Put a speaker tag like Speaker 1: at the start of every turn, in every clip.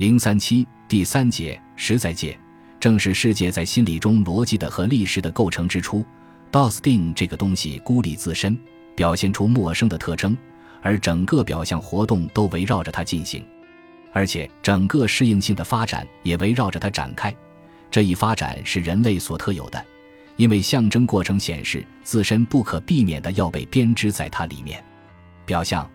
Speaker 1: 零三七第三节实在界，正是世界在心理中逻辑的和历史的构成之初。道斯定这个东西孤立自身，表现出陌生的特征，而整个表象活动都围绕着它进行，而且整个适应性的发展也围绕着它展开。这一发展是人类所特有的，因为象征过程显示自身不可避免的要被编织在它里面。表象，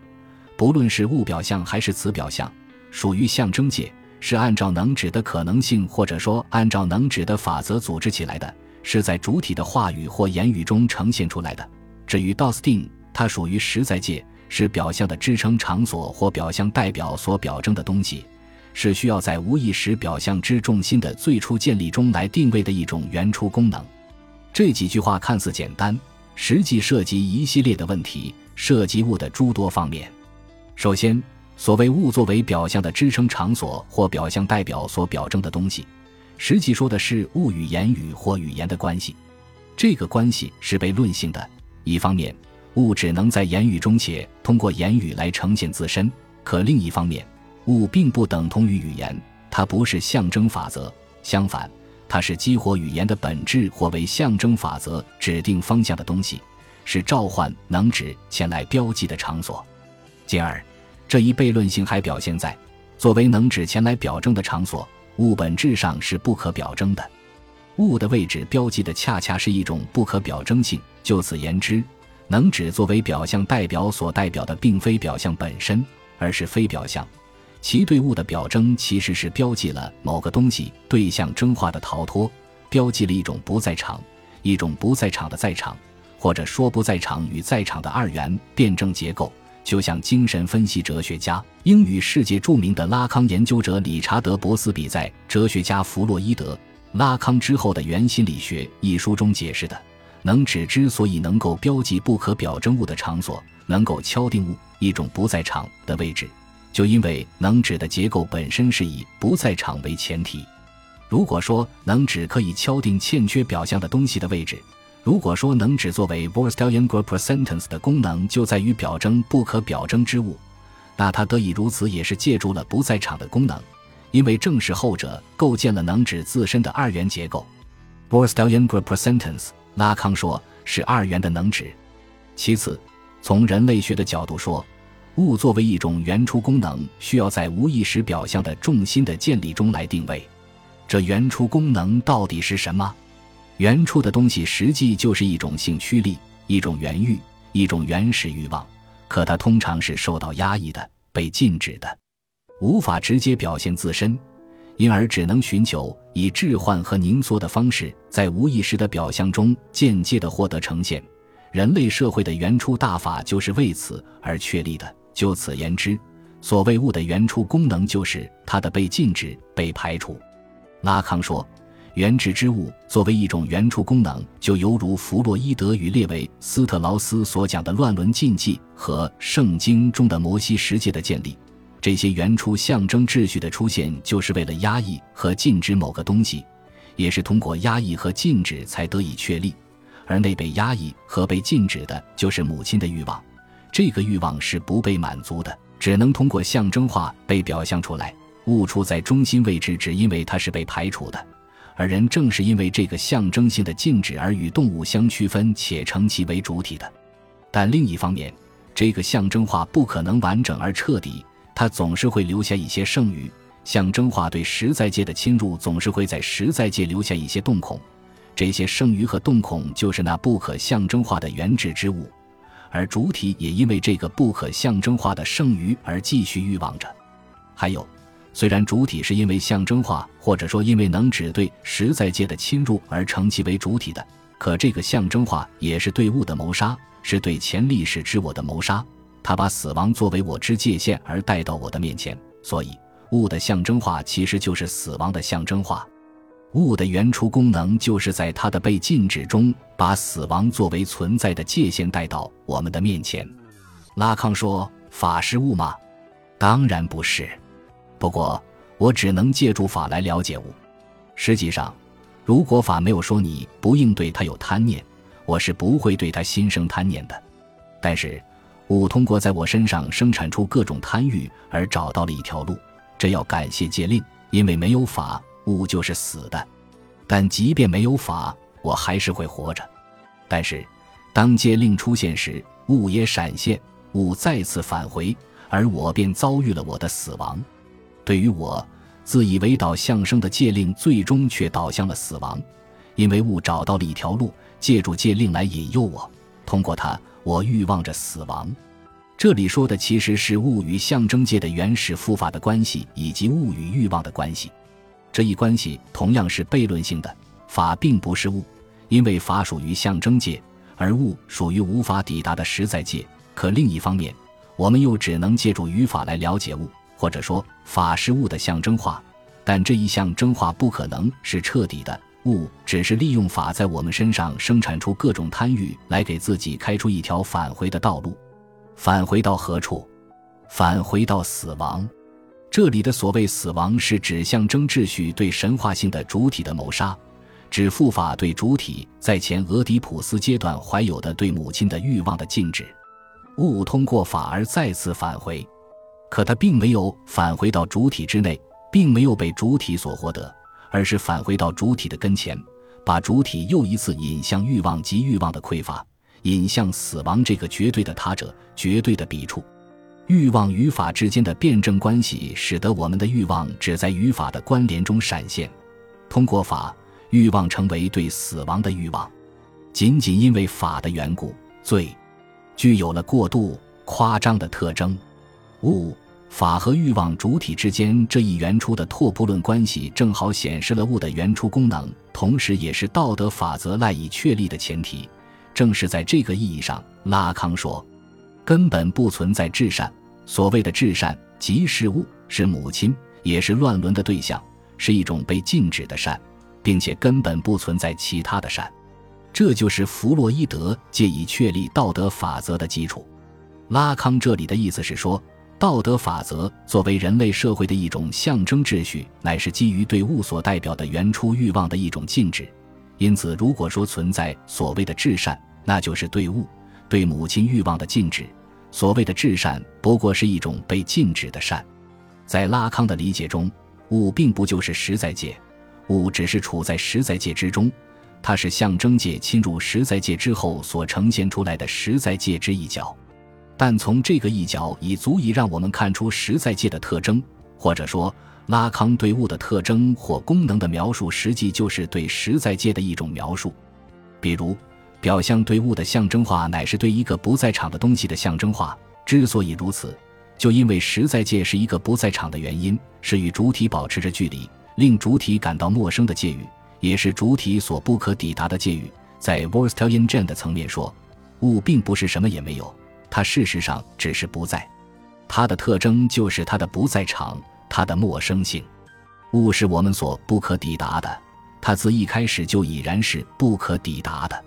Speaker 1: 不论是物表象还是词表象。属于象征界，是按照能指的可能性，或者说按照能指的法则组织起来的，是在主体的话语或言语中呈现出来的。至于道斯汀，它属于实在界，是表象的支撑场所或表象代表所表征的东西，是需要在无意识表象之重心的最初建立中来定位的一种原初功能。这几句话看似简单，实际涉及一系列的问题，涉及物的诸多方面。首先。所谓物作为表象的支撑场所或表象代表所表征的东西，实际说的是物与言语或语言的关系。这个关系是被论性的。一方面，物只能在言语中且通过言语来呈现自身；可另一方面，物并不等同于语言，它不是象征法则。相反，它是激活语言的本质或为象征法则指定方向的东西，是召唤能指前来标记的场所。进而。这一悖论性还表现在，作为能指前来表征的场所，物本质上是不可表征的。物的位置标记的恰恰是一种不可表征性。就此言之，能指作为表象代表所代表的，并非表象本身，而是非表象。其对物的表征其实是标记了某个东西对象征化的逃脱，标记了一种不在场，一种不在场的在场，或者说不在场与在场的二元辩证结构。就像精神分析哲学家、英语世界著名的拉康研究者理查德·博斯比在《哲学家弗洛伊德：拉康之后的原心理学》一书中解释的，能指之所以能够标记不可表征物的场所，能够敲定物一种不在场的位置，就因为能指的结构本身是以不在场为前提。如果说能指可以敲定欠缺表象的东西的位置，如果说能指作为 Vorstellian Group Sentence 的功能就在于表征不可表征之物，那它得以如此也是借助了不在场的功能，因为正是后者构建了能指自身的二元结构。Vorstellian Group Sentence，拉康说是二元的能指。其次，从人类学的角度说，物作为一种原初功能，需要在无意识表象的重心的建立中来定位。这原初功能到底是什么？原初的东西实际就是一种性驱力，一种原欲，一种原始欲望。可它通常是受到压抑的，被禁止的，无法直接表现自身，因而只能寻求以置换和凝缩的方式，在无意识的表象中间接的获得呈现。人类社会的原初大法就是为此而确立的。就此言之，所谓物的原初功能就是它的被禁止、被排除。拉康说。原质之物作为一种原初功能，就犹如弗洛伊德与列维斯特劳斯所讲的乱伦禁忌和圣经中的摩西十诫的建立。这些原初象征秩序的出现，就是为了压抑和禁止某个东西，也是通过压抑和禁止才得以确立。而那被压抑和被禁止的，就是母亲的欲望。这个欲望是不被满足的，只能通过象征化被表象出来。物处在中心位置，只因为它是被排除的。而人正是因为这个象征性的禁止而与动物相区分且成其为主体的，但另一方面，这个象征化不可能完整而彻底，它总是会留下一些剩余。象征化对实在界的侵入总是会在实在界留下一些洞孔，这些剩余和洞孔就是那不可象征化的原质之物，而主体也因为这个不可象征化的剩余而继续欲望着。还有。虽然主体是因为象征化，或者说因为能指对实在界的侵入而成其为主体的，可这个象征化也是对物的谋杀，是对前历史之我的谋杀。他把死亡作为我之界限而带到我的面前，所以物的象征化其实就是死亡的象征化。物的原初功能就是在它的被禁止中，把死亡作为存在的界限带到我们的面前。拉康说：“法是物吗？当然不是。”不过，我只能借助法来了解物。实际上，如果法没有说你不应对它有贪念，我是不会对它心生贪念的。但是，物通过在我身上生产出各种贪欲而找到了一条路，这要感谢戒令，因为没有法，物就是死的。但即便没有法，我还是会活着。但是，当戒令出现时，物也闪现，物再次返回，而我便遭遇了我的死亡。对于我，自以为导向生的戒令，最终却导向了死亡，因为物找到了一条路，借助戒令来引诱我，通过它，我欲望着死亡。这里说的其实是物与象征界的原始复法的关系，以及物与欲望的关系。这一关系同样是悖论性的。法并不是物，因为法属于象征界，而物属于无法抵达的实在界。可另一方面，我们又只能借助语法来了解物，或者说法是物的象征化。但这一象征化不可能是彻底的，物只是利用法在我们身上生产出各种贪欲，来给自己开出一条返回的道路。返回到何处？返回到死亡。这里的所谓死亡，是指象征秩序对神话性的主体的谋杀，指父法对主体在前俄狄浦斯阶段怀有的对母亲的欲望的禁止。物通过法而再次返回，可它并没有返回到主体之内，并没有被主体所获得，而是返回到主体的跟前，把主体又一次引向欲望及欲望的匮乏。引向死亡这个绝对的他者，绝对的笔触。欲望与法之间的辩证关系，使得我们的欲望只在与法的关联中闪现。通过法，欲望成为对死亡的欲望。仅仅因为法的缘故，罪具有了过度夸张的特征。物法和欲望主体之间这一原初的拓扑论关系，正好显示了物的原初功能，同时也是道德法则赖以确立的前提。正是在这个意义上，拉康说，根本不存在至善。所谓的至善，即是物，是母亲，也是乱伦的对象，是一种被禁止的善，并且根本不存在其他的善。这就是弗洛伊德借以确立道德法则的基础。拉康这里的意思是说，道德法则作为人类社会的一种象征秩序，乃是基于对物所代表的原初欲望的一种禁止。因此，如果说存在所谓的至善，那就是对物、对母亲欲望的禁止。所谓的至善，不过是一种被禁止的善。在拉康的理解中，物并不就是实在界，物只是处在实在界之中，它是象征界侵入实在界之后所呈现出来的实在界之一角。但从这个一角已足以让我们看出实在界的特征，或者说。拉康对物的特征或功能的描述，实际就是对实在界的一种描述。比如，表象对物的象征化，乃是对一个不在场的东西的象征化。之所以如此，就因为实在界是一个不在场的原因，是与主体保持着距离，令主体感到陌生的界域，也是主体所不可抵达的界域。在 w o r s t e l i a n 的层面说，物并不是什么也没有，它事实上只是不在，它的特征就是它的不在场。它的陌生性，物是我们所不可抵达的，它自一开始就已然是不可抵达的。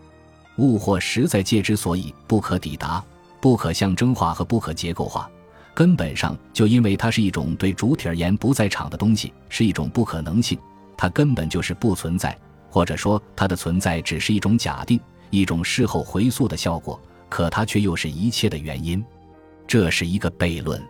Speaker 1: 物或实在界之所以不可抵达、不可象征化和不可结构化，根本上就因为它是一种对主体而言不在场的东西，是一种不可能性。它根本就是不存在，或者说它的存在只是一种假定，一种事后回溯的效果。可它却又是一切的原因，这是一个悖论。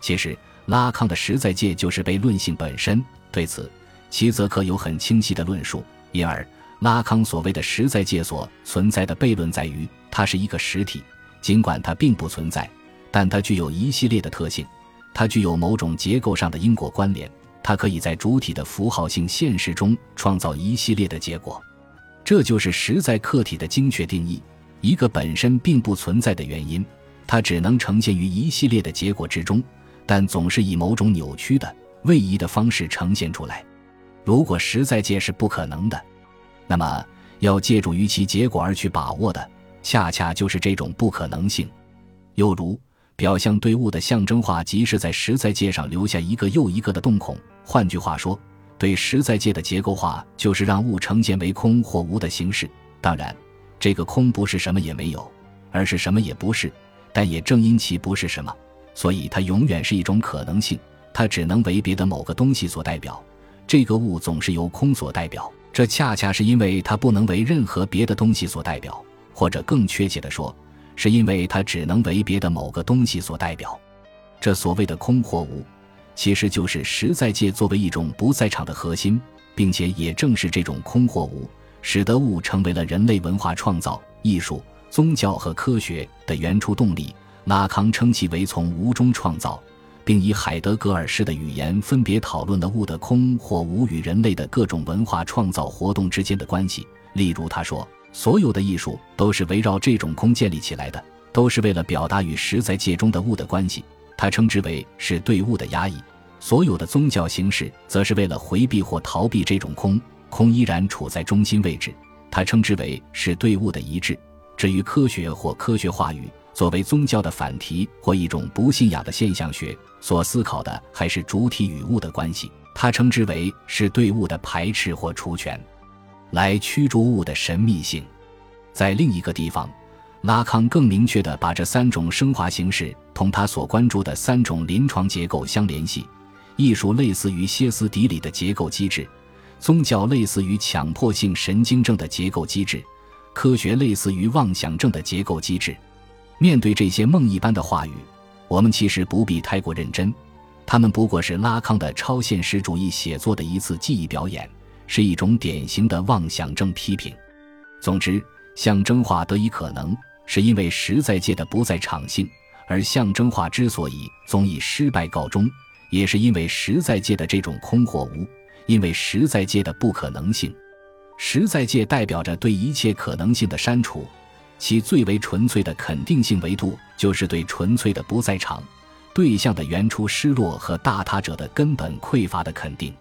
Speaker 1: 其实。拉康的实在界就是悖论性本身，对此，齐泽克有很清晰的论述。因而，拉康所谓的实在界所存在的悖论在于，它是一个实体，尽管它并不存在，但它具有一系列的特性，它具有某种结构上的因果关联，它可以在主体的符号性现实中创造一系列的结果。这就是实在客体的精确定义：一个本身并不存在的原因，它只能呈现于一系列的结果之中。但总是以某种扭曲的、位移的方式呈现出来。如果实在界是不可能的，那么要借助于其结果而去把握的，恰恰就是这种不可能性。又如，表象对物的象征化，即是在实在界上留下一个又一个的洞孔。换句话说，对实在界的结构化，就是让物呈现为空或无的形式。当然，这个空不是什么也没有，而是什么也不是。但也正因其不是什么。所以，它永远是一种可能性，它只能为别的某个东西所代表。这个物总是由空所代表，这恰恰是因为它不能为任何别的东西所代表，或者更确切地说，是因为它只能为别的某个东西所代表。这所谓的空或无，其实就是实在界作为一种不在场的核心，并且也正是这种空或无，使得物成为了人类文化创造、艺术、宗教和科学的原初动力。拉康称其为从无中创造，并以海德格尔式的语言分别讨论了物的空或无与人类的各种文化创造活动之间的关系。例如，他说：“所有的艺术都是围绕这种空建立起来的，都是为了表达与实在界中的物的关系。”他称之为是对物的压抑。所有的宗教形式则是为了回避或逃避这种空，空依然处在中心位置。他称之为是对物的一致。至于科学或科学话语，作为宗教的反题或一种不信仰的现象学，所思考的还是主体与物的关系。他称之为是对物的排斥或除权，来驱逐物的神秘性。在另一个地方，拉康更明确地把这三种升华形式同他所关注的三种临床结构相联系：艺术类似于歇斯底里的结构机制，宗教类似于强迫性神经症的结构机制，科学类似于妄想症的结构机制。面对这些梦一般的话语，我们其实不必太过认真，他们不过是拉康的超现实主义写作的一次记忆表演，是一种典型的妄想症批评。总之，象征化得以可能，是因为实在界的不在场性；而象征化之所以总以失败告终，也是因为实在界的这种空或无，因为实在界的不可能性。实在界代表着对一切可能性的删除。其最为纯粹的肯定性维度，就是对纯粹的不在场对象的原初失落和大他者的根本匮乏的肯定。